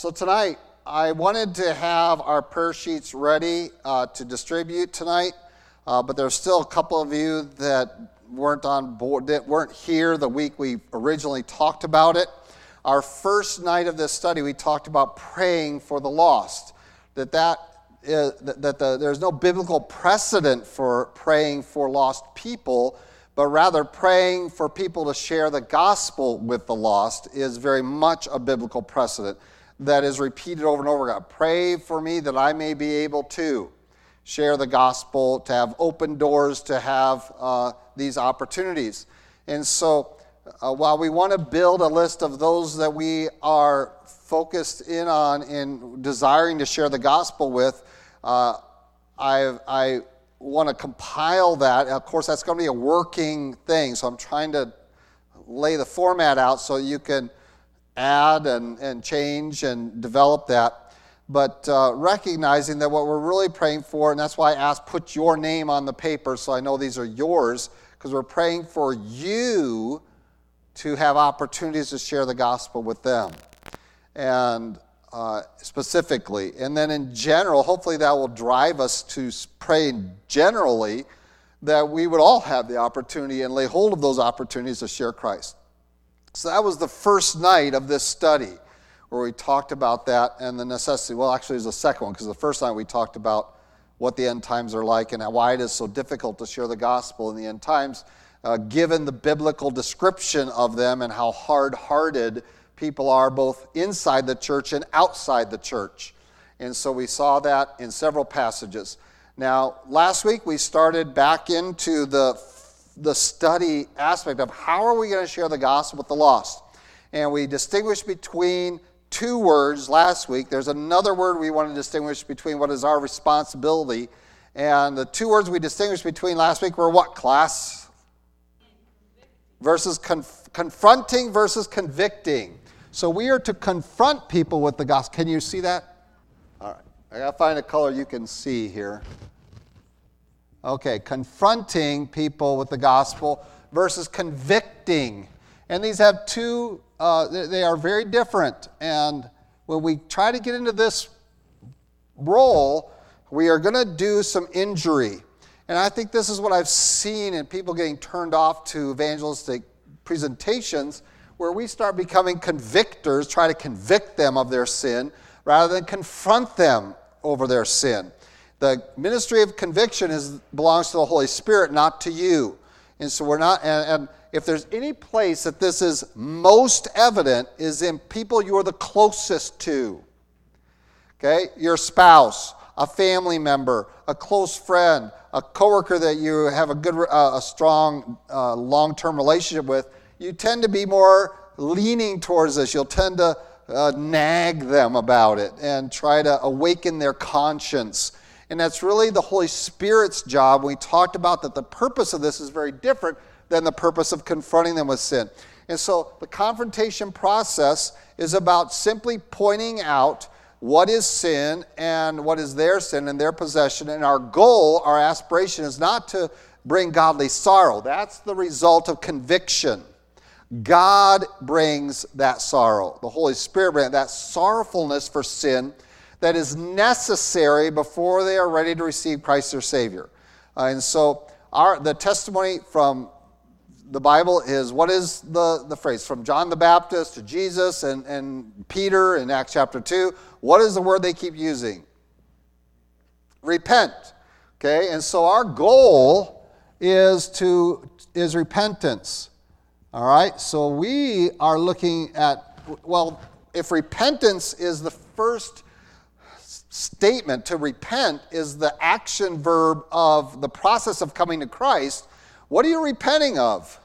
so tonight, I wanted to have our prayer sheets ready uh, to distribute tonight, uh, but there's still a couple of you that weren't on board, that weren't here the week we originally talked about it. Our first night of this study, we talked about praying for the lost. That that that, that the, there's no biblical precedent for praying for lost people, but rather praying for people to share the gospel with the lost is very much a biblical precedent that is repeated over and over again. Pray for me that I may be able to share the gospel, to have open doors, to have uh, these opportunities. And so, uh, while we want to build a list of those that we are focused in on in desiring to share the gospel with, uh, I, I want to compile that. Of course, that's going to be a working thing, so I'm trying to lay the format out so you can add and, and change and develop that. But uh, recognizing that what we're really praying for, and that's why I asked, put your name on the paper so I know these are yours, because we're praying for you to have opportunities to share the gospel with them. And uh, specifically. And then in general, hopefully that will drive us to pray generally that we would all have the opportunity and lay hold of those opportunities to share Christ. So that was the first night of this study where we talked about that and the necessity. Well, actually, it was the second one because the first night we talked about what the end times are like and why it is so difficult to share the gospel in the end times, uh, given the biblical description of them and how hard hearted people are both inside the church and outside the church. And so we saw that in several passages. Now, last week we started back into the the study aspect of how are we going to share the gospel with the lost. And we distinguished between two words last week. There's another word we want to distinguish between what is our responsibility. And the two words we distinguished between last week were what class? Versus conf- confronting versus convicting. So we are to confront people with the gospel. Can you see that? All right. I got to find a color you can see here. Okay, confronting people with the gospel versus convicting. And these have two, uh, they are very different. And when we try to get into this role, we are going to do some injury. And I think this is what I've seen in people getting turned off to evangelistic presentations, where we start becoming convictors, try to convict them of their sin rather than confront them over their sin. The ministry of conviction is, belongs to the Holy Spirit, not to you. And so we're not, and, and if there's any place that this is most evident, is in people you are the closest to. Okay? Your spouse, a family member, a close friend, a coworker that you have a good, uh, a strong, uh, long-term relationship with, you tend to be more leaning towards this. You'll tend to uh, nag them about it and try to awaken their conscience and that's really the Holy Spirit's job. We talked about that the purpose of this is very different than the purpose of confronting them with sin. And so the confrontation process is about simply pointing out what is sin and what is their sin and their possession. And our goal, our aspiration is not to bring godly sorrow. That's the result of conviction. God brings that sorrow. The Holy Spirit brings that sorrowfulness for sin that is necessary before they are ready to receive Christ their Savior. Uh, and so, our, the testimony from the Bible is what is the, the phrase? From John the Baptist to Jesus and, and Peter in Acts chapter 2. What is the word they keep using? Repent. Okay, and so our goal is to is repentance. All right, so we are looking at well, if repentance is the first statement to repent is the action verb of the process of coming to Christ, what are you repenting of?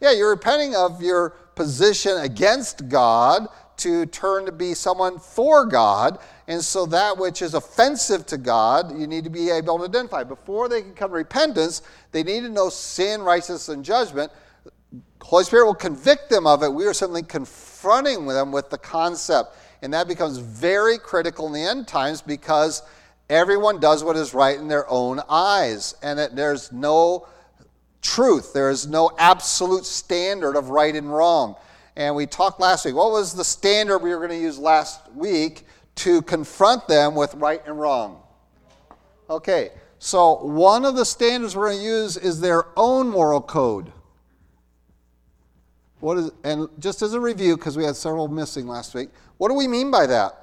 Yeah, you're repenting of your position against God to turn to be someone for God. And so that which is offensive to God, you need to be able to identify. Before they can come to repentance, they need to know sin, righteousness, and judgment. Holy Spirit will convict them of it. We are simply confronting them with the concept and that becomes very critical in the end times because everyone does what is right in their own eyes. And that there's no truth, there is no absolute standard of right and wrong. And we talked last week. What was the standard we were going to use last week to confront them with right and wrong? Okay, so one of the standards we're going to use is their own moral code. What is, and just as a review, because we had several missing last week, what do we mean by that?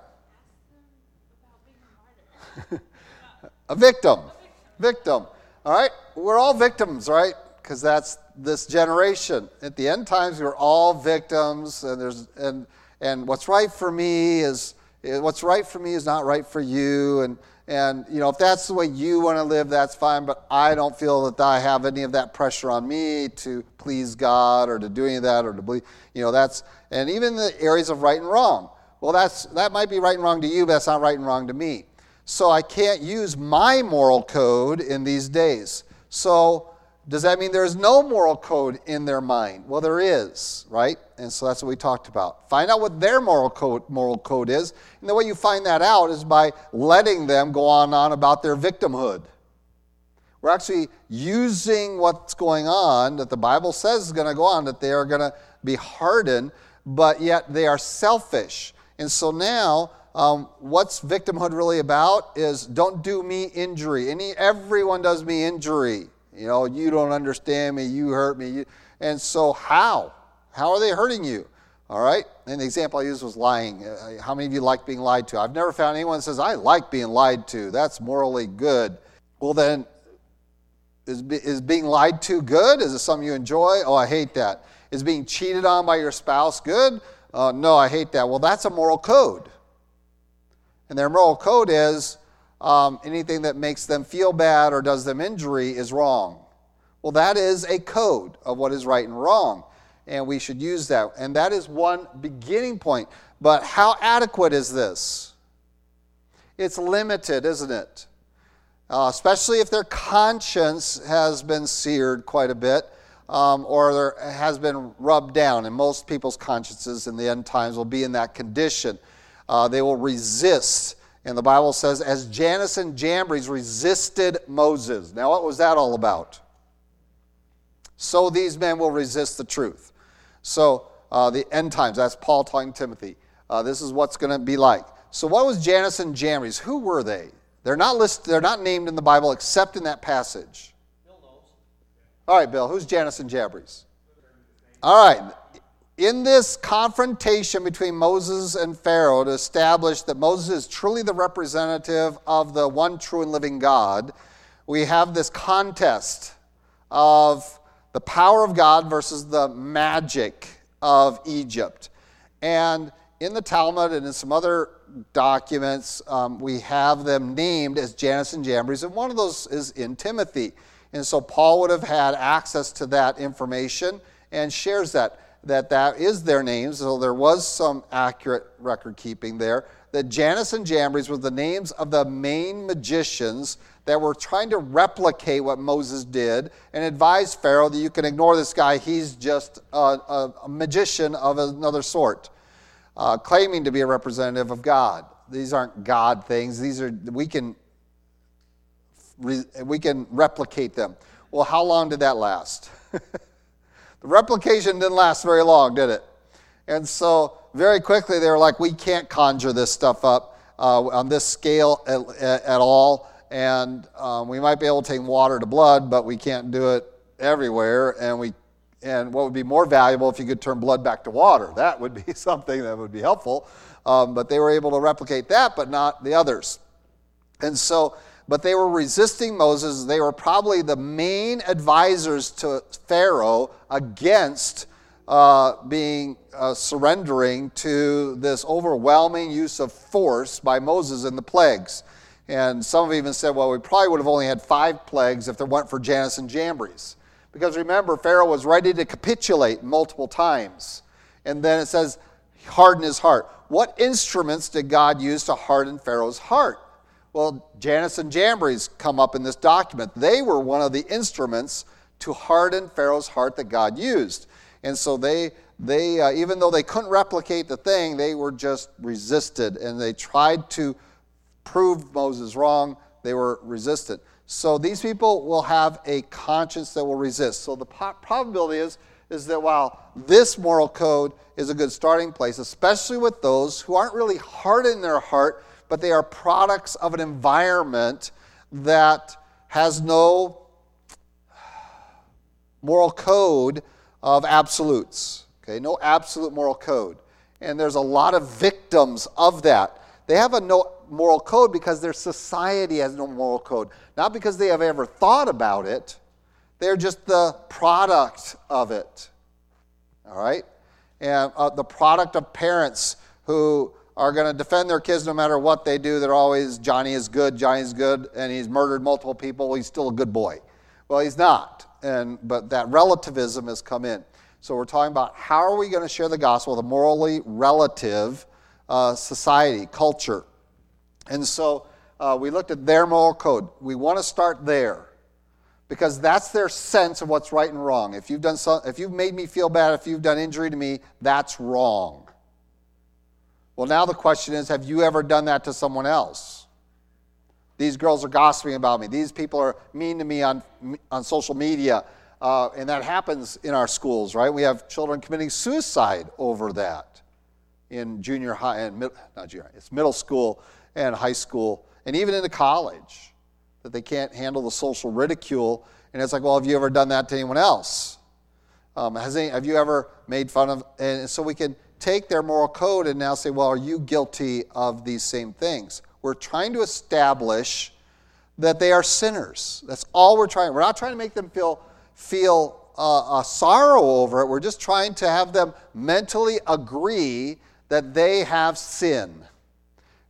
a victim. Victim. All right? We're all victims, right? Because that's this generation. At the end times, we're all victims, and there's and and what's right for me is eh, what's right for me is not right for you, and and you know if that's the way you want to live, that's fine. But I don't feel that I have any of that pressure on me to please God or to do any of that or to believe. You know that's and even the areas of right and wrong. Well, that's that might be right and wrong to you, but that's not right and wrong to me. So I can't use my moral code in these days. So does that mean there's no moral code in their mind? Well, there is, right? And so that's what we talked about. Find out what their moral code, moral code is. And the way you find that out is by letting them go on and on about their victimhood. We're actually using what's going on that the Bible says is going to go on, that they are going to be hardened, but yet they are selfish. And so now, um, what's victimhood really about is don't do me injury. Any, everyone does me injury. You know, you don't understand me, you hurt me. And so, how? How are they hurting you? All right? And the example I used was lying. Uh, how many of you like being lied to? I've never found anyone that says, I like being lied to. That's morally good. Well, then, is, is being lied to good? Is it something you enjoy? Oh, I hate that. Is being cheated on by your spouse good? Uh, no, I hate that. Well, that's a moral code. And their moral code is um, anything that makes them feel bad or does them injury is wrong. Well, that is a code of what is right and wrong, and we should use that. And that is one beginning point. But how adequate is this? It's limited, isn't it? Uh, especially if their conscience has been seared quite a bit um, or there has been rubbed down. And most people's consciences in the end times will be in that condition. Uh, they will resist and the Bible says, as Jannes and Jambres resisted Moses. Now, what was that all about? So these men will resist the truth. So, uh, the end times, that's Paul telling Timothy. Uh, this is what's going to be like. So, what was Jannes and Jambres? Who were they? They're not listed, they're not named in the Bible except in that passage. All right, Bill, who's Jannes and? All right, in this confrontation between Moses and Pharaoh to establish that Moses is truly the representative of the one true and living God, we have this contest of the power of God versus the magic of Egypt. And in the Talmud and in some other documents, um, we have them named as Jannes and Jambres, and one of those is in Timothy. And so Paul would have had access to that information and shares that that that is their names, so there was some accurate record keeping there. That Jannes and Jambres were the names of the main magicians that were trying to replicate what Moses did and advise Pharaoh that you can ignore this guy, he's just a, a, a magician of another sort, uh, claiming to be a representative of God. These aren't God things, these are, we can, we can replicate them. Well, how long did that last? The replication didn't last very long, did it? And so, very quickly, they were like, we can't conjure this stuff up uh, on this scale at, at all. And um, we might be able to take water to blood, but we can't do it everywhere. And, we, and what would be more valuable if you could turn blood back to water? That would be something that would be helpful. Um, but they were able to replicate that, but not the others. And so, but they were resisting Moses. They were probably the main advisors to Pharaoh against uh, being uh, surrendering to this overwhelming use of force by Moses in the plagues. And some have even said, well, we probably would have only had five plagues if there weren't for Jannes and Jambres. Because remember, Pharaoh was ready to capitulate multiple times. And then it says, harden his heart. What instruments did God use to harden Pharaoh's heart? Well, Jannes and Jambres come up in this document. They were one of the instruments to harden Pharaoh's heart that God used. And so they, they uh, even though they couldn't replicate the thing, they were just resisted and they tried to prove Moses wrong. They were resistant. So these people will have a conscience that will resist. So the po- probability is is that while this moral code is a good starting place, especially with those who aren't really hard in their heart, but they are products of an environment that has no moral code of absolutes. Okay, no absolute moral code. And there's a lot of victims of that. They have a no moral code because their society has no moral code, not because they have ever thought about it. They're just the product of it. All right? And uh, the product of parents who are going to defend their kids no matter what they do. They're always, Johnny is good, Johnny's good, and he's murdered multiple people. He's still a good boy. Well, he's not. And, but that relativism has come in. So we're talking about how are we going to share the gospel with a morally relative uh, society, culture. And so uh, we looked at their moral code. We want to start there because that's their sense of what's right and wrong. If you've done some, if you've made me feel bad, if you've done injury to me, that's wrong. Well, now the question is, have you ever done that to someone else? These girls are gossiping about me. These people are mean to me on, on social media. Uh, and that happens in our schools, right? We have children committing suicide over that in junior high and mid, not junior it's middle school and high school and even into college that they can't handle the social ridicule. And it's like, well, have you ever done that to anyone else? Um, has any, have you ever made fun of? And so we can take their moral code and now say, well, are you guilty of these same things? We're trying to establish that they are sinners. That's all we're trying. We're not trying to make them feel feel uh, a sorrow over it. We're just trying to have them mentally agree that they have sin.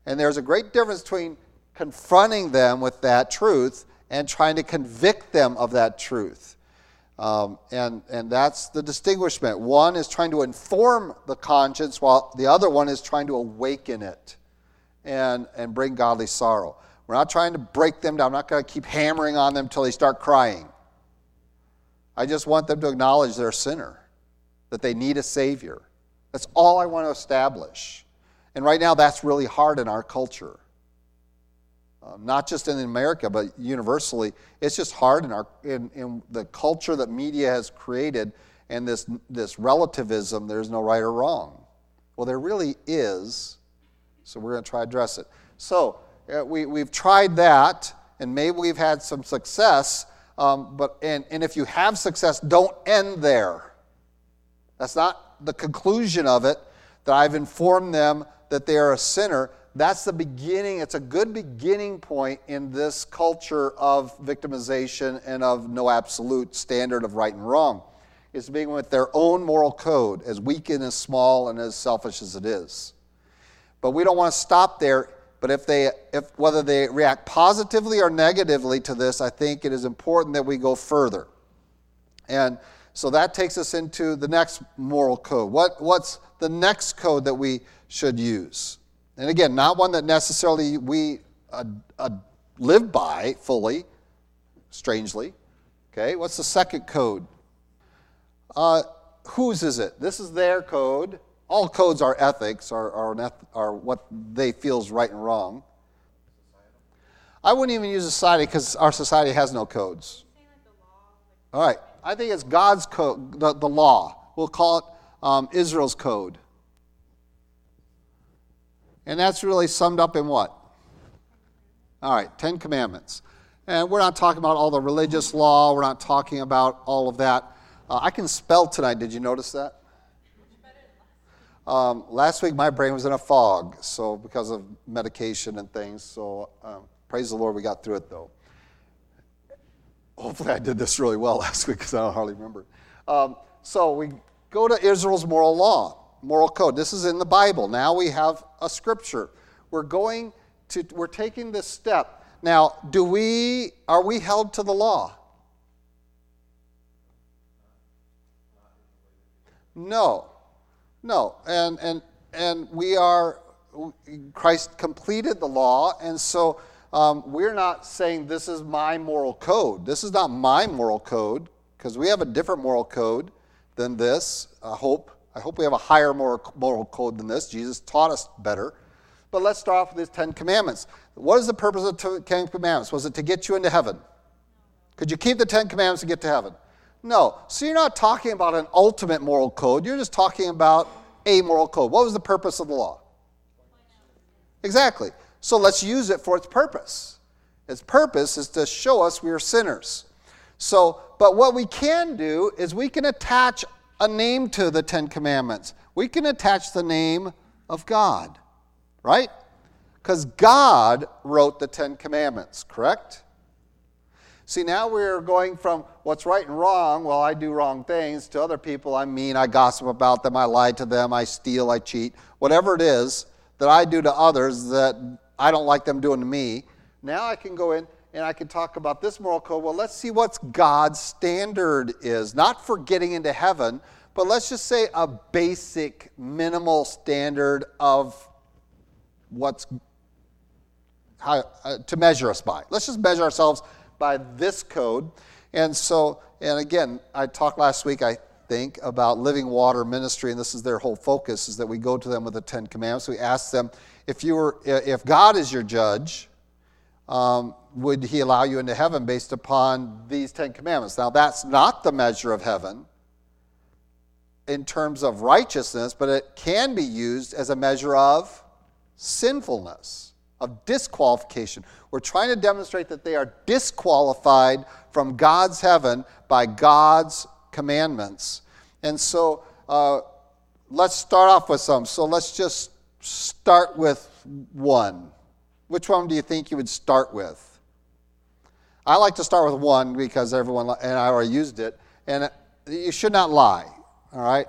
And there's a great difference between confronting them with that truth and trying to convict them of that truth. Um, and, and that's the distinguishment. One is trying to inform the conscience, while the other one is trying to awaken it and, and bring godly sorrow. We're not trying to break them down. I'm not going to keep hammering on them until they start crying. I just want them to acknowledge they're a sinner, that they need a Savior. That's all I want to establish. And right now, that's really hard in our culture. Uh, not just in America, but universally. It's just hard in, our, in, in the culture that media has created and this, this relativism there's no right or wrong. Well, there really is. So we're going to try to address it. So uh, we, we've tried that, and maybe we've had some success um, but, and, and if you have success, don't end there. That's not the conclusion of it, that I've informed them that they are a sinner. That's the beginning, it's a good beginning point in this culture of victimization and of no absolute standard of right and wrong. It's being with their own moral code, as weak and as small and as selfish as it is. But we don't want to stop there but if they, if, whether they react positively or negatively to this, I think it is important that we go further. And so that takes us into the next moral code. What, what's the next code that we should use? And again, not one that necessarily we uh, uh, live by fully, strangely. Okay, what's the second code? Uh, whose is it? This is their code all codes are ethics, are, are, are what they feel is right and wrong. I wouldn't even use society because our society has no codes. All right. I think it's God's code, the, the law. We'll call it um, Israel's code. And that's really summed up in what? All right, Ten Commandments. And we're not talking about all the religious law, we're not talking about all of that. Uh, I can spell tonight. Did you notice that? Um, last week, my brain was in a fog, so because of medication and things. So um, praise the Lord, we got through it though. Hopefully, I did this really well last week because I don't hardly remember. Um, so we go to Israel's moral law, moral code. This is in the Bible. Now we have a scripture. We're going to. We're taking this step. Now, do we are we held to the law? No. No, and, and, and we are, Christ completed the law, and so um, we're not saying this is my moral code. This is not my moral code, because we have a different moral code than this. I hope. I hope we have a higher moral, code than this. Jesus taught us better. But let's start off with these Ten Commandments. What is the purpose of the Ten Commandments? Was it to get you into heaven? Could you keep the Ten Commandments to get to heaven? No. So you're not talking about an ultimate moral code. You're just talking about a moral code. What was the purpose of the law? Exactly. So let's use it for its purpose. Its purpose is to show us we are sinners. So, but what we can do is we can attach a name to the Ten Commandments. We can attach the name of God, right? Because God wrote the Ten Commandments, correct? See, now we're going from what's right and wrong, well, I do wrong things, to other people, I'm mean, I gossip about them, I lie to them, I steal, I cheat, whatever it is that I do to others that I don't like them doing to me. Now I can go in and I can talk about this moral code. Well, let's see what God's standard is. Not for getting into heaven, but let's just say a basic, minimal standard of what's how, uh, to measure us by. Let's just measure ourselves by this code. And so, and again, I talked last week, I think, about Living Water Ministry, and this is their whole focus, is that we go to them with the Ten Commandments. We ask them, if you were, if God is your judge, um, would he allow you into heaven based upon these Ten Commandments? Now, that's not the measure of heaven in terms of righteousness, but it can be used as a measure of sinfulness of disqualification. We're trying to demonstrate that they are disqualified from God's heaven by God's commandments. And so uh, let's start off with some. So let's just start with one. Which one do you think you would start with? I like to start with one because everyone, and I already used it, and you should not lie, all right?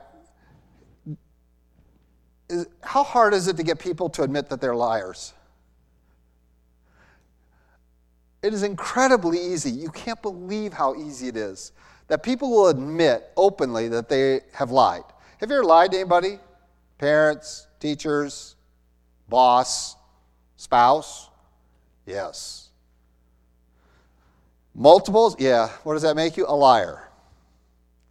How hard is it to get people to admit that they're liars? It is incredibly easy. You can't believe how easy it is that people will admit openly that they have lied. Have you ever lied to anybody? Parents, teachers, boss, spouse? Yes. Multiples? Yeah. What does that make you? A liar.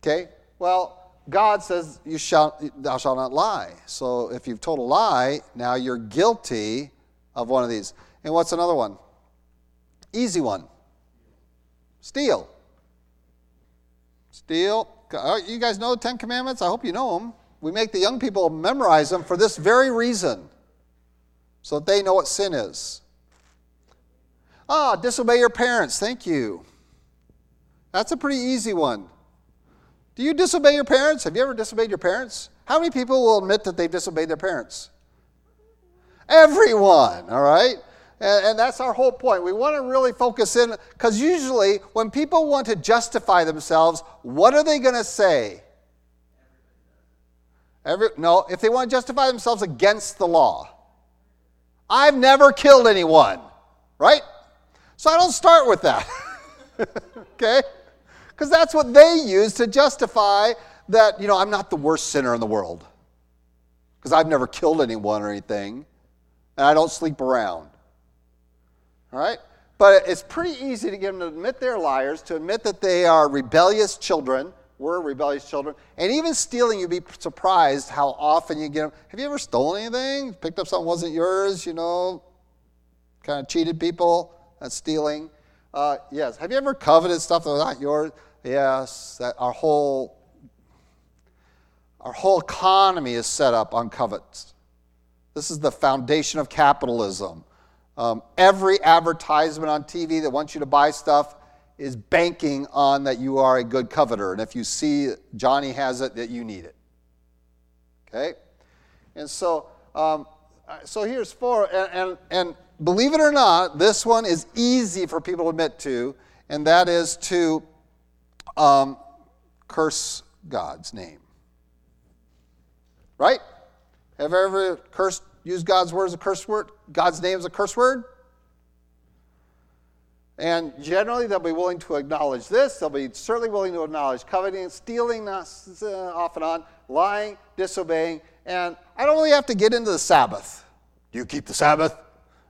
Okay? Well, God says you shall thou shalt not lie. So if you've told a lie, now you're guilty of one of these. And what's another one? Easy one. Steal. Steal. You guys know the Ten Commandments? I hope you know them. We make the young people memorize them for this very reason, so that they know what sin is. Ah, disobey your parents. Thank you. That's a pretty easy one. Do you disobey your parents? Have you ever disobeyed your parents? How many people will admit that they've disobeyed their parents? Everyone, all right? And, and that's our whole point. We want to really focus in, because usually when people want to justify themselves, what are they going to say? Every, no, if they want to justify themselves against the law. I've never killed anyone, right? So I don't start with that. okay? Because that's what they use to justify that, you know, I'm not the worst sinner in the world. Because I've never killed anyone or anything, and I don't sleep around. All right? But it's pretty easy to get them to admit they're liars, to admit that they are rebellious children. We're rebellious children. And even stealing, you'd be surprised how often you get them. Have you ever stolen anything? Picked up something wasn't yours, you know? Kind of cheated people? That's stealing. Uh, yes. Have you ever coveted stuff that was not yours? Yes. That our whole our whole economy is set up on covets. This is the foundation of capitalism. Um, every advertisement on TV that wants you to buy stuff is banking on that you are a good coveter. And if you see Johnny has it, that you need it. Okay? And so, um, so here's four. And, and, and believe it or not, this one is easy for people to admit to, and that is to um, curse God's name. Right? Have you ever cursed use God's word as a curse word, God's name as a curse word. And generally, they'll be willing to acknowledge this. They'll be certainly willing to acknowledge coveting, stealing, uh, off and on, lying, disobeying. And I don't really have to get into the Sabbath. Do you keep the Sabbath?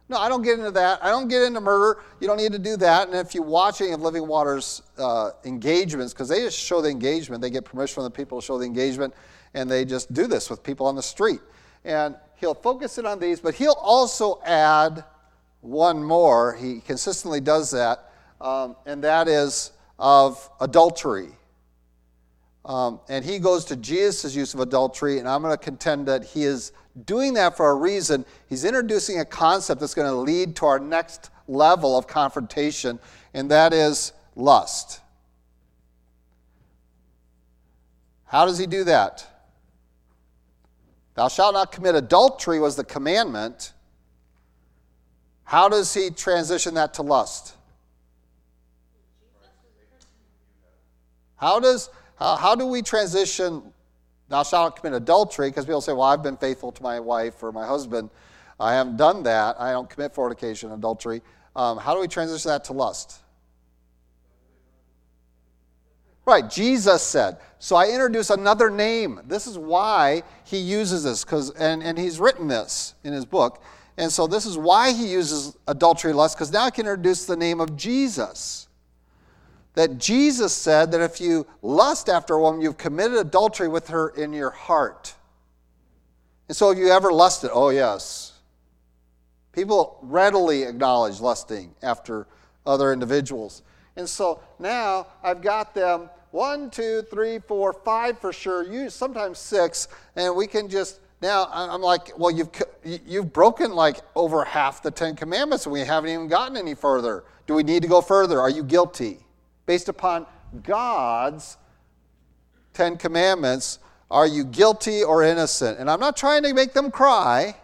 No, I don't get into that. I don't get into murder. You don't need to do that. And if you watch any of Living Water's uh, engagements, because they just show the engagement, they get permission from the people to show the engagement, and they just do this with people on the street. And he'll focus in on these, but he'll also add one more. He consistently does that, um, and that is of adultery. Um, and he goes to Jesus' use of adultery, and I'm going to contend that he is doing that for a reason. He's introducing a concept that's going to lead to our next level of confrontation, and that is lust. How does he do that? Thou shalt not commit adultery was the commandment. How does he transition that to lust? How does how, how do we transition thou shalt not commit adultery? Because people say, well, I've been faithful to my wife or my husband. I haven't done that. I don't commit fornication, adultery. Um, how do we transition that to lust? Right, Jesus said. So I introduce another name. This is why he uses this, because and, and he's written this in his book. And so this is why he uses adultery lust, because now I can introduce the name of Jesus. That Jesus said that if you lust after a woman, you've committed adultery with her in your heart. And so if you ever lusted, oh yes. People readily acknowledge lusting after other individuals. And so now I've got them one, two, three, four, five for sure, you sometimes six, and we can just now I'm like, well, you've you've broken like over half the Ten Commandments, and we haven't even gotten any further. Do we need to go further? Are you guilty? Based upon God's Ten Commandments, are you guilty or innocent? And I'm not trying to make them cry.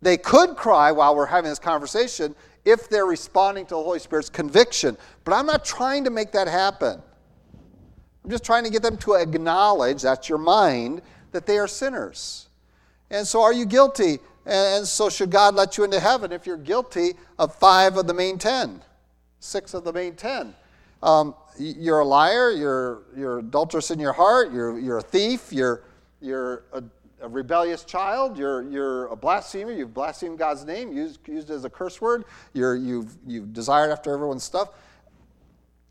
They could cry while we're having this conversation if they're responding to the Holy Spirit's conviction. But I'm not trying to make that happen. I'm just trying to get them to acknowledge, that's your mind, that they are sinners. And so, are you guilty? And so, should God let you into heaven if you're guilty of five of the main ten, six of the main ten? Um, you're a liar, you're, you're adulterous in your heart, you're, you're a thief, you're, you're a a rebellious child, you're, you're a blasphemer, you've blasphemed God's name, used, used as a curse word, you're, you've, you've desired after everyone's stuff.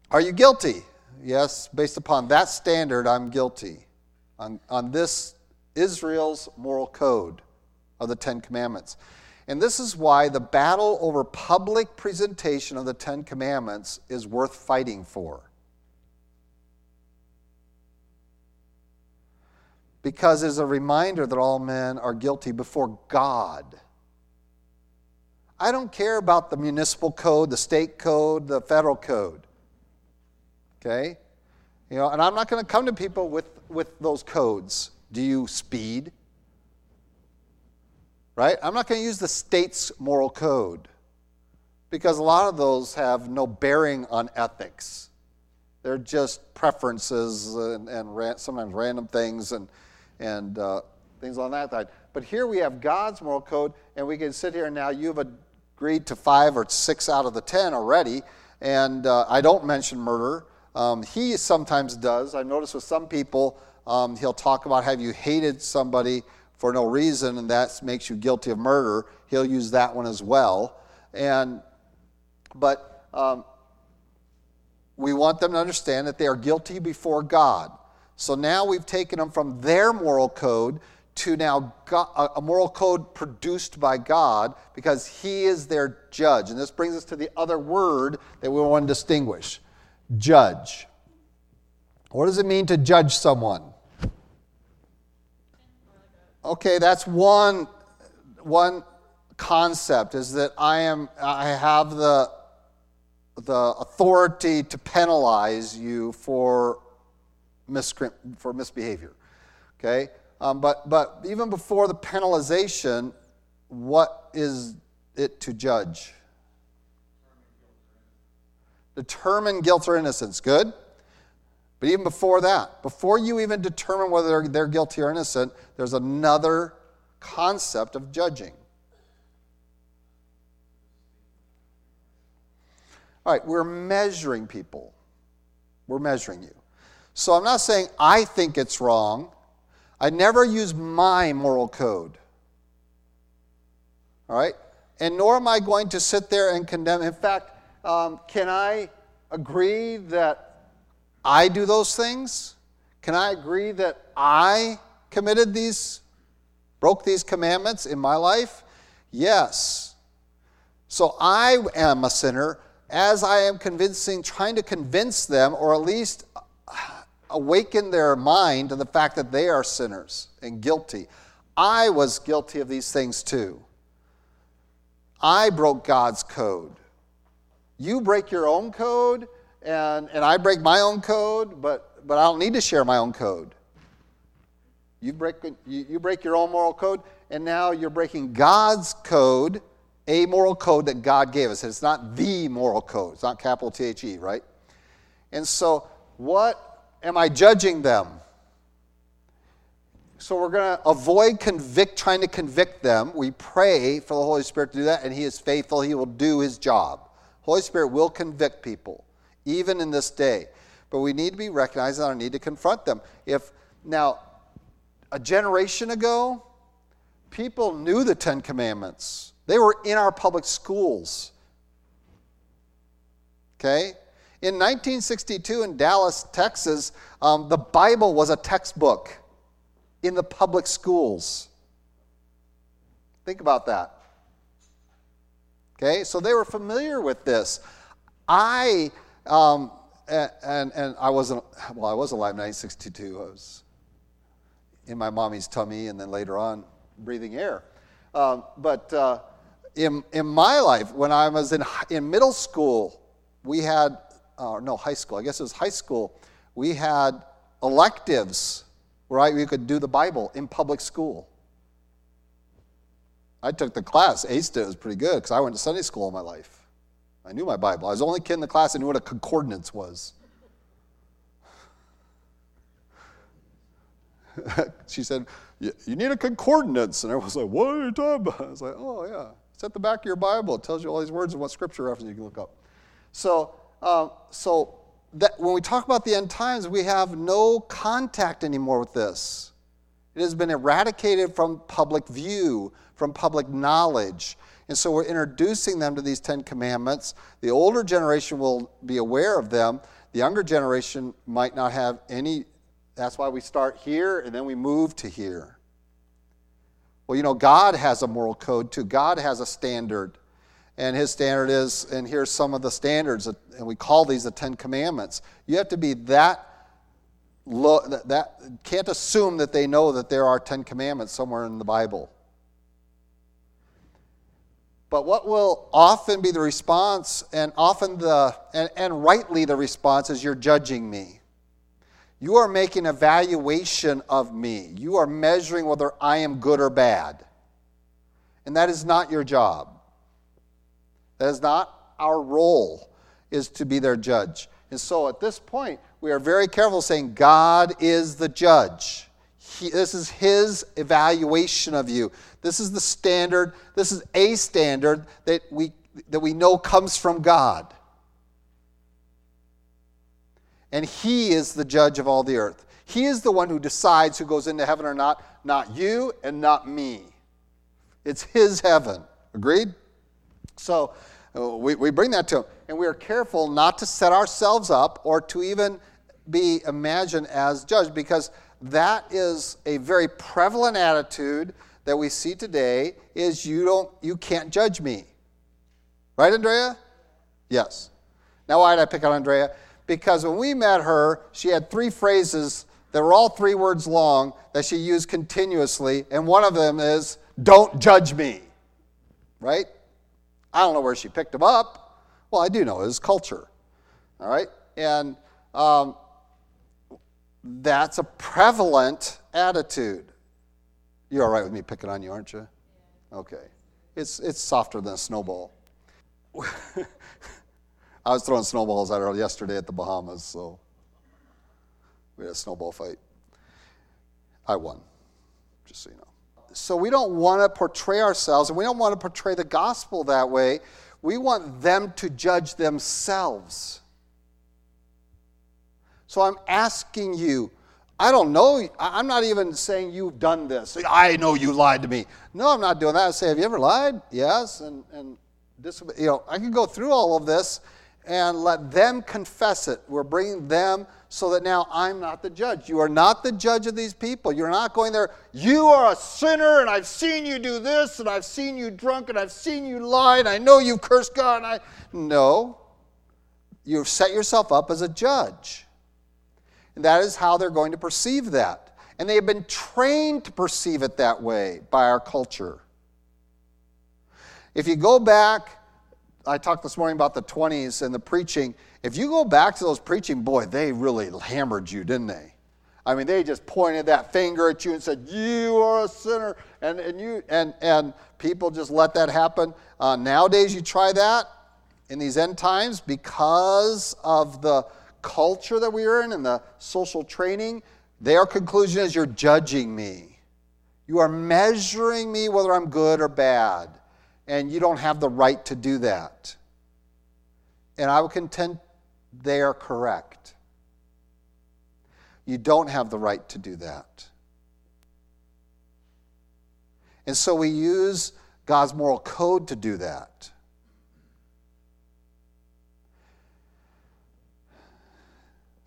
Are you guilty? Yes, based upon that standard, I'm guilty. On, on this Israel's moral code of the Ten Commandments. And this is why the battle over public presentation of the Ten Commandments is worth fighting for. because it is a reminder that all men are guilty before God. I don't care about the municipal code, the state code, the federal code. Okay? You know, and I'm not going to come to people with, with those codes. Do you speed? Right? I'm not going to use the state's moral code because a lot of those have no bearing on ethics. They're just preferences and, and sometimes random things and, and uh, things on that side. But here we have God's moral code, and we can sit here and now you've agreed to five or six out of the ten already. And uh, I don't mention murder. Um, he sometimes does. I've noticed with some people, um, he'll talk about have you hated somebody for no reason, and that makes you guilty of murder. He'll use that one as well. And but um, we want them to understand that they are guilty before God. So now we've taken them from their moral code to now a moral code produced by God because He is their judge. And this brings us to the other word that we want to distinguish judge. What does it mean to judge someone? Okay, that's one, one concept is that I am I have the the authority to penalize you for for misbehavior. Okay? Um, but, but even before the penalization, what is it to judge? Determine guilt or innocence. Good? But even before that, before you even determine whether they're, they're guilty or innocent, there's another concept of judging. All right, we're measuring people. We're measuring you. So I'm not saying I think it's wrong. I never use my moral code. All right? And nor am I going to sit there and condemn. In fact, um, can I agree that I do those things? Can I agree that I committed these, broke these commandments in my life? Yes. So I am a sinner as I am convincing, trying to convince them, or at least awaken their mind to the fact that they are sinners and guilty. I was guilty of these things too. I broke God's code. You break your own code, and, and I break my own code, but, but I don't need to share my own code. You break, you, you break your own moral code, and now you're breaking God's code, a moral code that God gave us. It's not the moral code, it's not capital T H E, right? And so, what am I judging them? So we're going to avoid convict trying to convict them. We pray for the Holy Spirit to do that, and He is faithful. He will do His job. Holy Spirit will convict people, even in this day. But we need to be recognizing our need to confront them. If now, a generation ago, people knew the Ten Commandments. They were in our public schools. Okay? In 1962 in Dallas, Texas, um, the Bible was a textbook in the public schools. Think about that. Okay, so they were familiar with this. I, um, and, and I wasn't, well, I was alive in 1962. I was in my mommy's tummy and then later on breathing air. Um, but uh, in, in my life, when I was in, in middle school, we had, uh, no, high school, I guess it was high school, we had electives right? We could do the Bible in public school. I took the class, aced it, it was pretty good because I went to Sunday school all my life. I knew my Bible. I was the only kid in the class that knew what a concordance was. she said, You need a concordance. And I was like, What are you talking about? I was like, Oh, yeah. It's at the back of your Bible. It tells you all these words and what scripture reference you can look up. So, uh, so that when we talk about the end times, we have no contact anymore with this. It has been eradicated from public view, from public knowledge. And so we're introducing them to these Ten Commandments. The older generation will be aware of them. The younger generation might not have any. That's why we start here and then we move to here. Well, you know, God has a moral code too, God has a standard and his standard is, and here's some of the standards, and we call these the Ten Commandments. You have to be that low, that, that can't assume that they know that there are Ten Commandments somewhere in the Bible. But what will often be the response, and often the, and, and rightly the response, is you're judging me. You are making evaluation of me. You are measuring whether I am good or bad. And that is not your job. That is not our role, is to be their judge. And so at this point, we are very careful saying, God is the judge. He, this is his evaluation of you. This is the standard, this is a standard that we, that we know comes from God. And he is the judge of all the earth. He is the one who decides who goes into heaven or not, not you and not me. It's his heaven. Agreed? So uh, we, we bring that to him. And we are careful not to set ourselves up or to even be imagined as judged because that is a very prevalent attitude that we see today is you don't you can't judge me. Right, Andrea? Yes. Now why did I pick on Andrea? Because when we met her, she had three phrases that were all three words long that she used continuously, and one of them is, Don't judge me. Right? I don't know where she picked them up. Well, I do know it was culture. All right? And um, that's a prevalent attitude. You're all right with me picking on you, aren't you? Okay. It's, it's softer than a snowball. I was throwing snowballs at her yesterday at the Bahamas, so we had a snowball fight. I won, just so you know so we don't want to portray ourselves and we don't want to portray the gospel that way. We want them to judge themselves. So I'm asking you, I don't know, I'm not even saying you've done this. I know you lied to me. No, I'm not doing that. I say, have you ever lied? Yes. And, and you know, I can go through all of this and let them confess it. We're bringing them so that now I'm not the judge. You are not the judge of these people. You're not going there, you are a sinner, and I've seen you do this, and I've seen you drunk, and I've seen you lie, and I know you've cursed God. And I... No. You've set yourself up as a judge. And that is how they're going to perceive that. And they have been trained to perceive it that way by our culture. If you go back, I talked this morning about the 20s and the preaching. If you go back to those preaching, boy, they really hammered you, didn't they? I mean, they just pointed that finger at you and said, "You are a sinner," and and you and and people just let that happen. Uh, nowadays, you try that in these end times because of the culture that we are in and the social training. Their conclusion is, "You're judging me. You are measuring me whether I'm good or bad, and you don't have the right to do that." And I would contend they are correct. You don't have the right to do that. And so we use God's moral code to do that.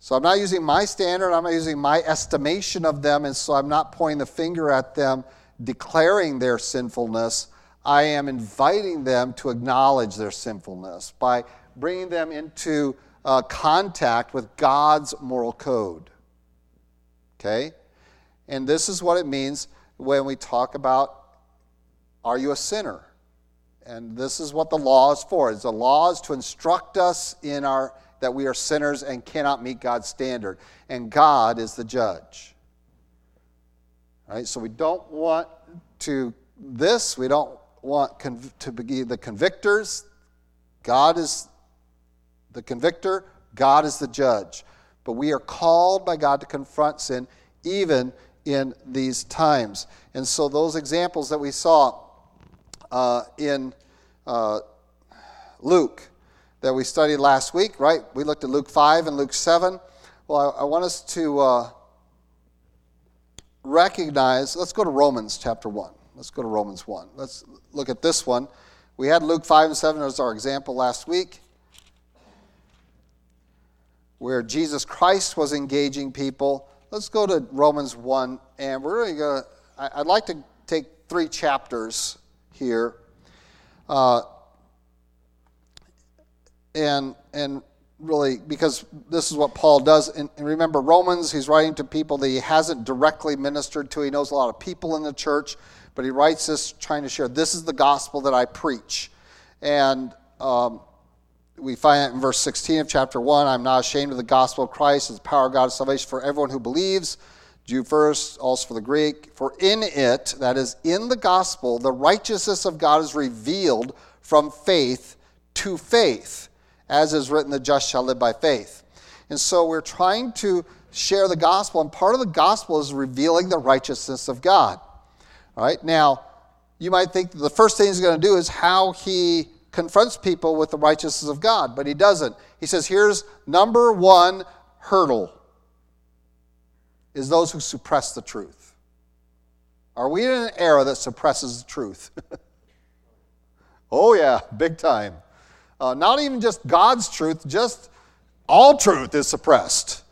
So I'm not using my standard, I'm not using my estimation of them, and so I'm not pointing the finger at them, declaring their sinfulness. I am inviting them to acknowledge their sinfulness by bringing them into uh, contact with God's moral code. Okay? And this is what it means when we talk about are you a sinner? And this is what the law is for. It's the law is to instruct us in our that we are sinners and cannot meet God's standard. And God is the judge. Right? So we don't want to this, we don't want conv- to be the convictors. God is the convictor, God is the judge. But we are called by God to confront sin even in these times. And so, those examples that we saw uh, in uh, Luke that we studied last week, right? We looked at Luke 5 and Luke 7. Well, I, I want us to uh, recognize, let's go to Romans chapter 1. Let's go to Romans 1. Let's look at this one. We had Luke 5 and 7 as our example last week where Jesus Christ was engaging people. Let's go to Romans 1, and we're really going to, I'd like to take three chapters here. Uh, and, and really, because this is what Paul does. And, remember, Romans, he's writing to people that he hasn't directly ministered to. He knows a lot of people in the church, but he writes this trying to share this is the gospel that I preach. And um, we find it in verse 16 of chapter 1 I'm not ashamed of the gospel of Christ, it's the power of God's salvation for everyone who believes, Jew first, also for the Greek. For in it, that is, in the gospel, the righteousness of God is revealed from faith to faith, as is written, the just shall live by faith. And so we're trying to share the gospel, and part of the gospel is revealing the righteousness of God. All right, now, you might think the first thing he's going to do is how he confronts people with the righteousness of God, but he doesn't. He says, here's number one hurdle is those who suppress the truth. Are we in an era that suppresses the truth? oh, yeah, big time. Uh, not even just God's truth, just all truth is suppressed.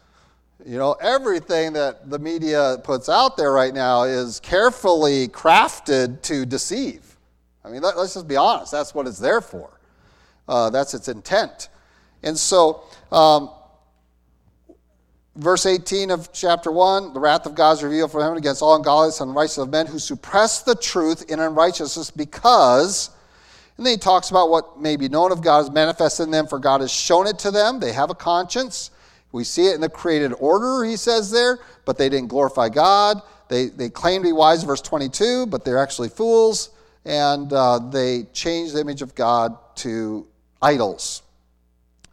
You know, everything that the media puts out there right now is carefully crafted to deceive. I mean, let, us just be honest. That's what it's there for. Uh, that's its intent. And so, um, verse 18 of chapter 1 the wrath of God is revealed from heaven against all ungodliness and unrighteousness of men who suppress the truth in unrighteousness because. And then he talks about what may be known of God is manifest in them, for God has shown it to them. They have a conscience. We see it in the created order, he says there, but they didn't glorify God. They, they claim to be wise, verse 22, but they're actually fools and uh, they changed the image of God to idols.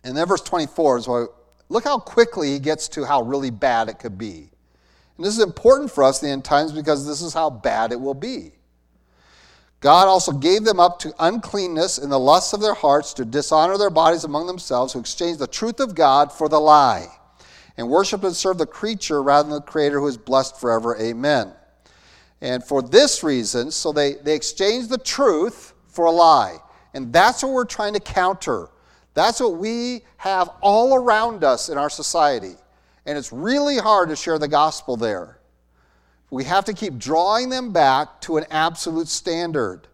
And then verse 24 is what, look how quickly he gets to how really bad it could be. And this is important for us in the end times because this is how bad it will be. God also gave them up to uncleanness in the lusts of their hearts to dishonor their bodies among themselves, who exchanged the truth of God for the lie, and worshiped and served the creature rather than the Creator who is blessed forever. Amen. And for this reason, so they, they exchange the truth for a lie. And that's what we're trying to counter. That's what we have all around us in our society. And it's really hard to share the gospel there. We have to keep drawing them back to an absolute standard.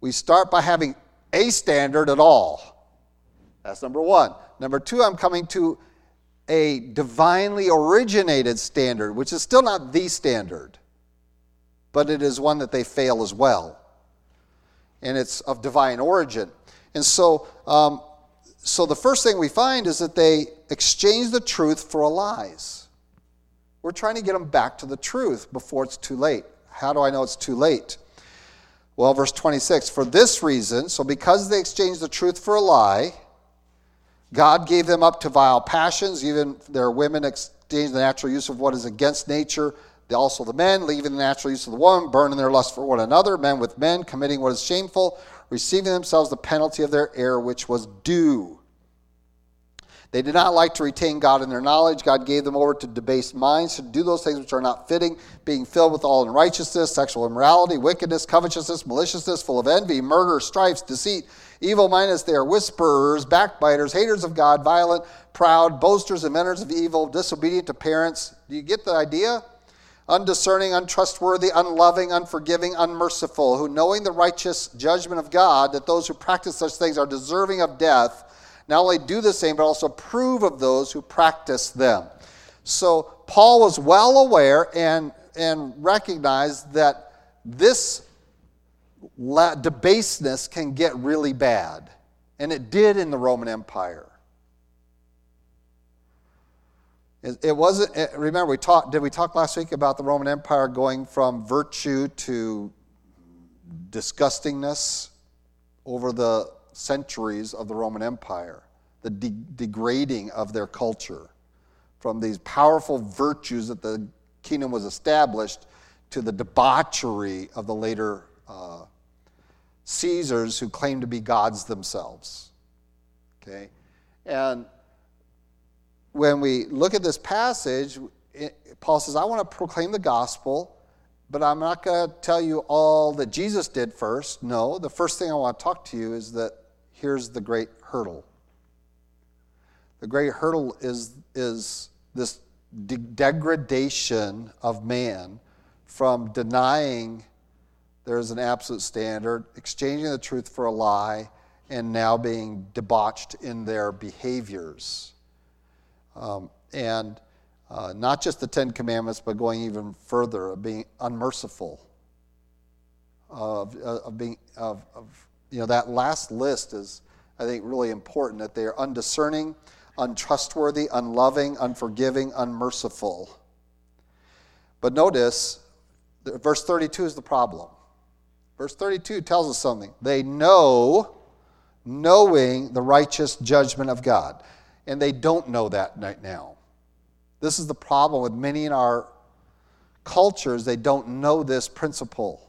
We start by having a standard at all. That's number one. Number two, I'm coming to a divinely originated standard, which is still not the standard, but it is one that they fail as well. And it's of divine origin. And so, um, so the first thing we find is that they exchange the truth for lies. We're trying to get them back to the truth before it's too late. How do I know it's too late? Well, verse 26 For this reason, so because they exchanged the truth for a lie, God gave them up to vile passions. Even their women exchanged the natural use of what is against nature. Also, the men, leaving the natural use of the woman, burning their lust for one another, men with men, committing what is shameful, receiving themselves the penalty of their error, which was due. They did not like to retain God in their knowledge. God gave them over to debased minds to do those things which are not fitting, being filled with all unrighteousness, sexual immorality, wickedness, covetousness, maliciousness, full of envy, murder, strife, deceit, evil mindedness. They are whisperers, backbiters, haters of God, violent, proud, boasters, inventors of evil, disobedient to parents. Do you get the idea? Undiscerning, untrustworthy, unloving, unforgiving, unmerciful, who knowing the righteous judgment of God, that those who practice such things are deserving of death, not only do the same, but also approve of those who practice them. So Paul was well aware and, and recognized that this debaseness can get really bad. And it did in the Roman Empire. It, wasn't, remember, we talked, did we talk last week about the Roman Empire going from virtue to disgustingness over the centuries of the Roman Empire, the de- degrading of their culture from these powerful virtues that the kingdom was established to the debauchery of the later uh, Caesars who claimed to be gods themselves. Okay? And when we look at this passage, it, Paul says, I want to proclaim the gospel, but I'm not going to tell you all that Jesus did first. No, the first thing I want to talk to you is that here's the great hurdle. The great hurdle is, is this de- degradation of man from denying there's an absolute standard, exchanging the truth for a lie, and now being debauched in their behaviors. Um, and uh, not just the Ten Commandments, but going even further, of being unmerciful, of, of being, of, of you know, that last list is, I think, really important that they are undiscerning, untrustworthy, unloving, unforgiving, unmerciful. But notice, verse 32 is the problem. Verse 32 tells us something. They know, knowing the righteous judgment of God. And they don't know that right now. This is the problem with many in our cultures. They don't know this principle.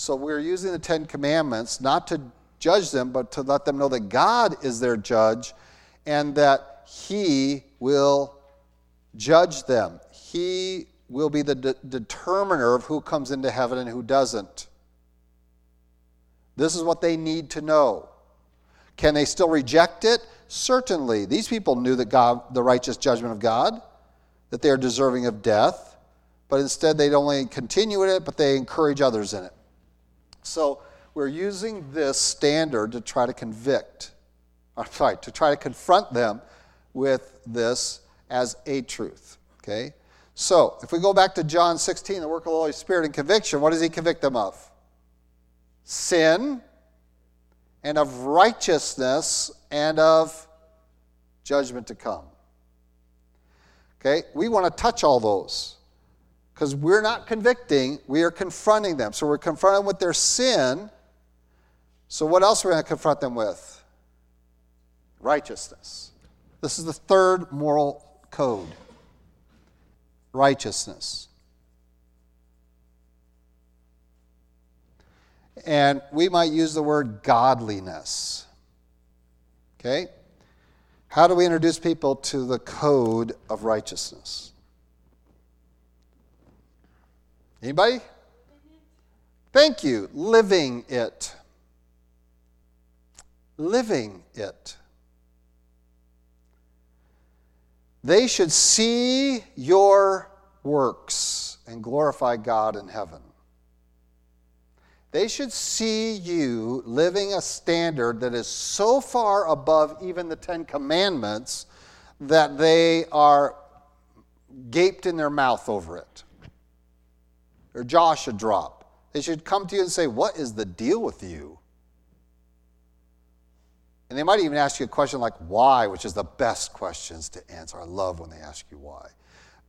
So we're using the Ten Commandments not to judge them, but to let them know that God is their judge and that He will judge them. He will be the de- determiner of who comes into heaven and who doesn't. This is what they need to know. Can they still reject it? Certainly. These people knew that God, the righteous judgment of God, that they are deserving of death, but instead they don't only continue in it, but they encourage others in it. So we're using this standard to try to convict, or sorry, to try to confront them with this as a truth. Okay? So if we go back to John 16, the work of the Holy Spirit and conviction, what does he convict them of? Sin and of righteousness and of judgment to come. Okay? We want to touch all those because we're not convicting, we are confronting them. So we're confronting them with their sin. So what else are we going to confront them with? Righteousness. This is the third moral code righteousness. And we might use the word godliness. Okay? How do we introduce people to the code of righteousness? Anybody? Thank you. Living it. Living it. They should see your works and glorify God in heaven. They should see you living a standard that is so far above even the Ten Commandments that they are gaped in their mouth over it. Their jaw should drop. They should come to you and say, What is the deal with you? And they might even ask you a question like why, which is the best questions to answer. I love when they ask you why.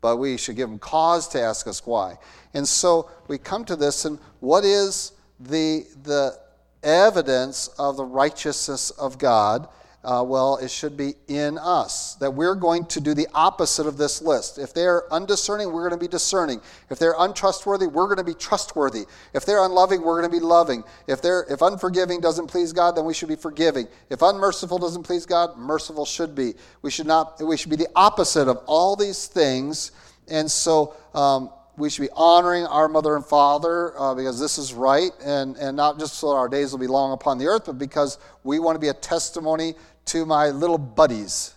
But we should give them cause to ask us why. And so we come to this, and what is the, the evidence of the righteousness of God? Uh, well, it should be in us. That we're going to do the opposite of this list. If they're undiscerning, we're going to be discerning. If they're untrustworthy, we're going to be trustworthy. If they're unloving, we're going to be loving. If they're if unforgiving doesn't please God, then we should be forgiving. If unmerciful doesn't please God, merciful should be. We should not. We should be the opposite of all these things. And so. Um, we should be honoring our mother and father uh, because this is right, and, and not just so our days will be long upon the earth, but because we want to be a testimony to my little buddies.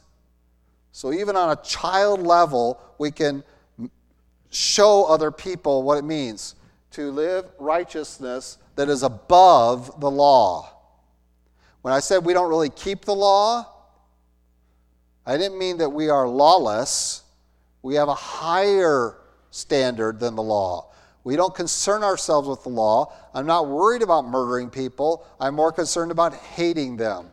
So, even on a child level, we can show other people what it means to live righteousness that is above the law. When I said we don't really keep the law, I didn't mean that we are lawless. We have a higher standard than the law. We don't concern ourselves with the law. I'm not worried about murdering people. I'm more concerned about hating them.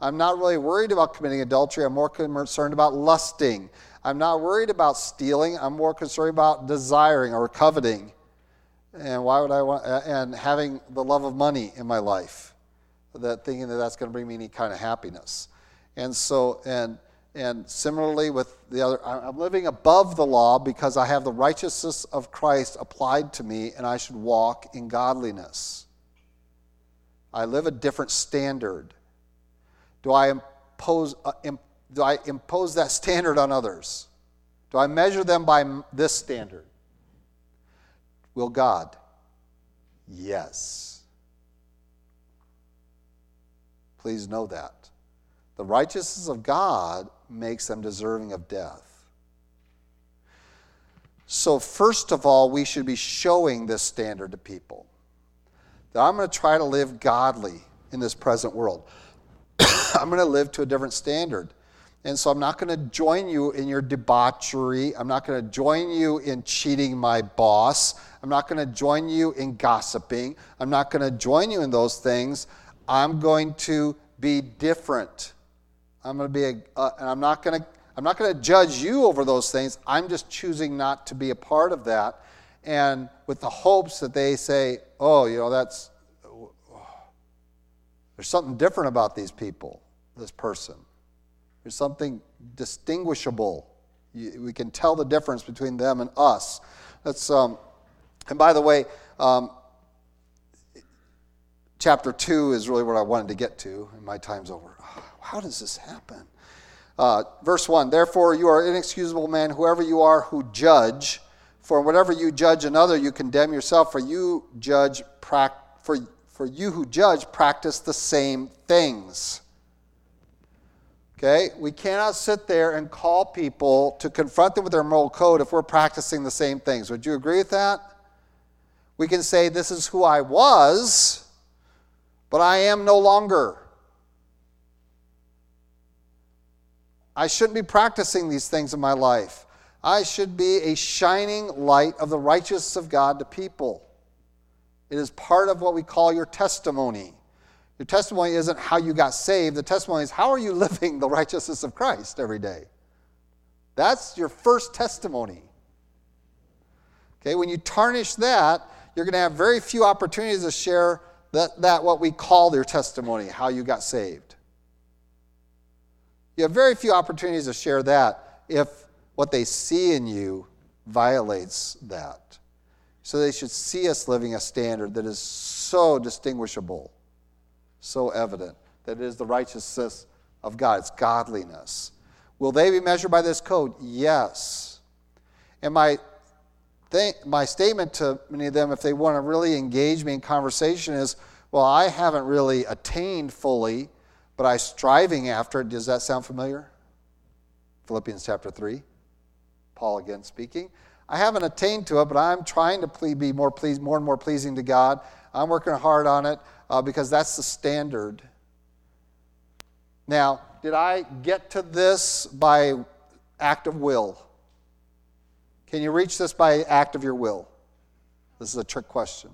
I'm not really worried about committing adultery. I'm more concerned about lusting. I'm not worried about stealing. I'm more concerned about desiring or coveting. And why would I want, and having the love of money in my life, that thinking that that's going to bring me any kind of happiness. And so, and, and similarly with the other, I'm living above the law because I have the righteousness of Christ applied to me and I should walk in godliness. I live a different standard. Do I impose, uh, imp, do I impose that standard on others? Do I measure them by this standard? Will God? Yes. Please know that. The righteousness of God makes them deserving of death. So, first of all, we should be showing this standard to people that I'm going to try to live godly in this present world. I'm going to live to a different standard. And so I'm not going to join you in your debauchery. I'm not going to join you in cheating my boss. I'm not going to join you in gossiping. I'm not going to join you in those things. I'm going to be different. I'm going to be a, uh, and I'm not going to I'm not going to judge you over those things. I'm just choosing not to be a part of that and with the hopes that they say, "Oh, you know, that's there's something different about these people, this person. There's something distinguishable. We can tell the difference between them and us. That's, um, and by the way, um, chapter 2 is really what I wanted to get to, and my time's over. How does this happen? Uh, verse 1 Therefore, you are inexcusable man, whoever you are who judge. For whatever you judge another, you condemn yourself, for you judge, for for you who judge practice the same things. Okay? We cannot sit there and call people to confront them with their moral code if we're practicing the same things. Would you agree with that? We can say, This is who I was, but I am no longer. I shouldn't be practicing these things in my life. I should be a shining light of the righteousness of God to people. It is part of what we call your testimony. Your testimony isn't how you got saved, the testimony is how are you living the righteousness of Christ every day? That's your first testimony. Okay, when you tarnish that, you're going to have very few opportunities to share that, that what we call their testimony, how you got saved. You have very few opportunities to share that if what they see in you violates that. So they should see us living a standard that is so distinguishable, so evident, that it is the righteousness of God, it's godliness. Will they be measured by this code? Yes. And my, th- my statement to many of them, if they want to really engage me in conversation, is well, I haven't really attained fully, but I'm striving after it. Does that sound familiar? Philippians chapter 3. Paul again speaking. I haven't attained to it, but I'm trying to be more, please, more and more pleasing to God. I'm working hard on it uh, because that's the standard. Now, did I get to this by act of will. Can you reach this by act of your will? This is a trick question.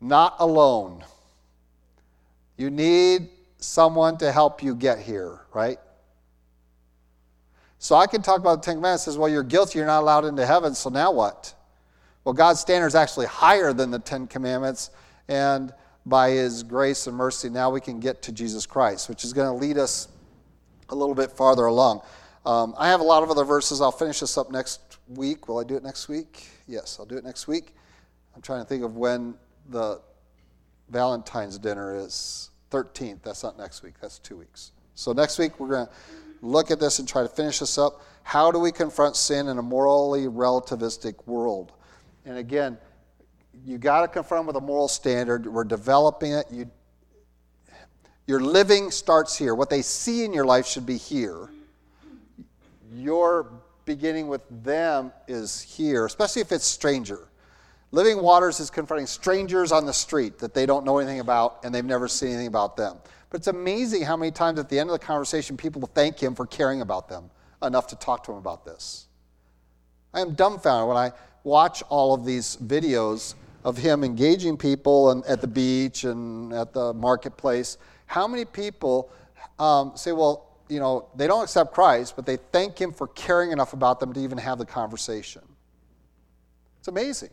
Not alone. You need someone to help you get here, right? So I can talk about the Ten Commandments. Says, well, you're guilty. You're not allowed into heaven. So now what? Well, God's standard is actually higher than the Ten Commandments, and by His grace and mercy, now we can get to Jesus Christ, which is going to lead us a little bit farther along. Um, I have a lot of other verses. I'll finish this up next week. Will I do it next week? Yes, I'll do it next week. I'm trying to think of when the Valentine's dinner is. 13th. That's not next week. That's two weeks. So next week we're going to look at this and try to finish this up. How do we confront sin in a morally relativistic world? And again, you got to confront with a moral standard. We're developing it. You, your living starts here. What they see in your life should be here. Your beginning with them is here, especially if it's stranger. Living Waters is confronting strangers on the street that they don't know anything about and they've never seen anything about them. But it's amazing how many times at the end of the conversation people thank him for caring about them enough to talk to him about this. I am dumbfounded when I watch all of these videos of him engaging people and at the beach and at the marketplace. How many people um, say, well, you know, they don't accept Christ, but they thank him for caring enough about them to even have the conversation? It's amazing.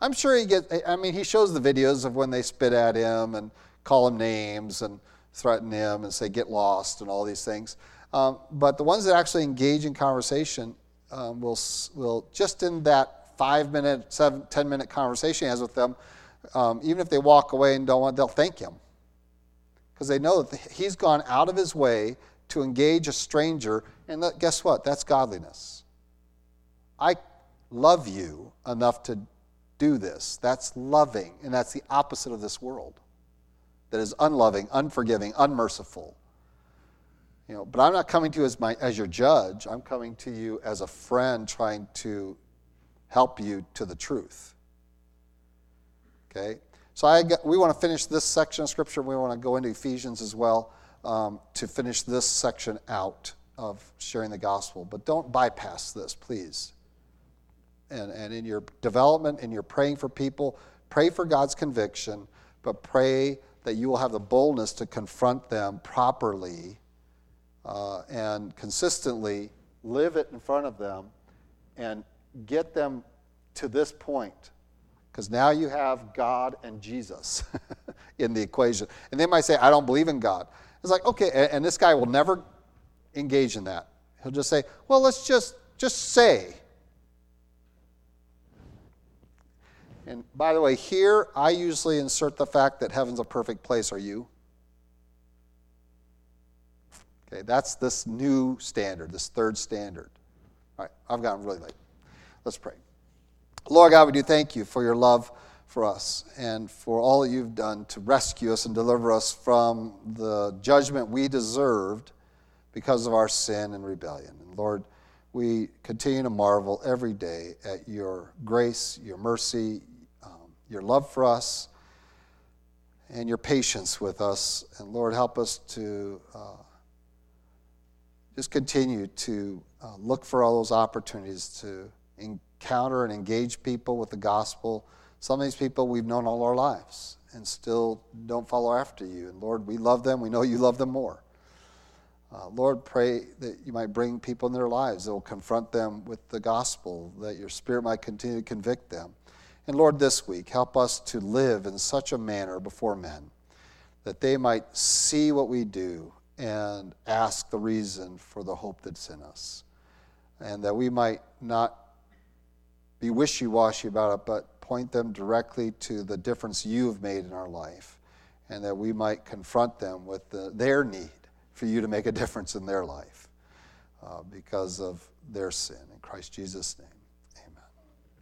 I'm sure he gets, I mean, he shows the videos of when they spit at him and call him names and threaten him and say, get lost and all these things. Um, but the ones that actually engage in conversation um, will, will, just in that five minute, seven, ten minute conversation he has with them, um, even if they walk away and don't want, they'll thank him. Because they know that he's gone out of his way to engage a stranger, and that, guess what? That's godliness. I love you enough to do this. That's loving, and that's the opposite of this world that is unloving, unforgiving, unmerciful. You know, but I'm not coming to you as, my, as your judge. I'm coming to you as a friend trying to help you to the truth. Okay? So I got, we want to finish this section of Scripture. We want to go into Ephesians as well um, to finish this section out of sharing the gospel. But don't bypass this, please and, and in your development, in your praying for people, pray for God's conviction, but pray that you will have the boldness to confront them properly uh, and consistently live it in front of them and get them to this point. Because now you have God and Jesus in the equation. And they might say, I don't believe in God. It's like, okay, and, and this guy will never engage in that. He'll just say, well, let's just, just say. And by the way, here I usually insert the fact that heaven's a perfect place. Are you? Okay, that's this new standard, this third standard. All right, I've gotten really late. Let's pray. Lord God, we do thank you for your love for us and for all you've done to rescue us and deliver us from the judgment we deserved because of our sin and rebellion. And Lord, we continue to marvel every day at your grace, your mercy, your love for us, and your patience with us. And Lord, help us to uh, just continue to uh, look for all those opportunities to encounter and engage people with the gospel. Some of these people we've known all our lives and still don't follow after you. And Lord, we love them. We know you love them more. Uh, Lord, pray that you might bring people in their lives that will confront them with the gospel, that your spirit might continue to convict them. And Lord, this week, help us to live in such a manner before men that they might see what we do and ask the reason for the hope that's in us. And that we might not be wishy washy about it, but point them directly to the difference you have made in our life. And that we might confront them with the, their need for you to make a difference in their life uh, because of their sin. In Christ Jesus' name.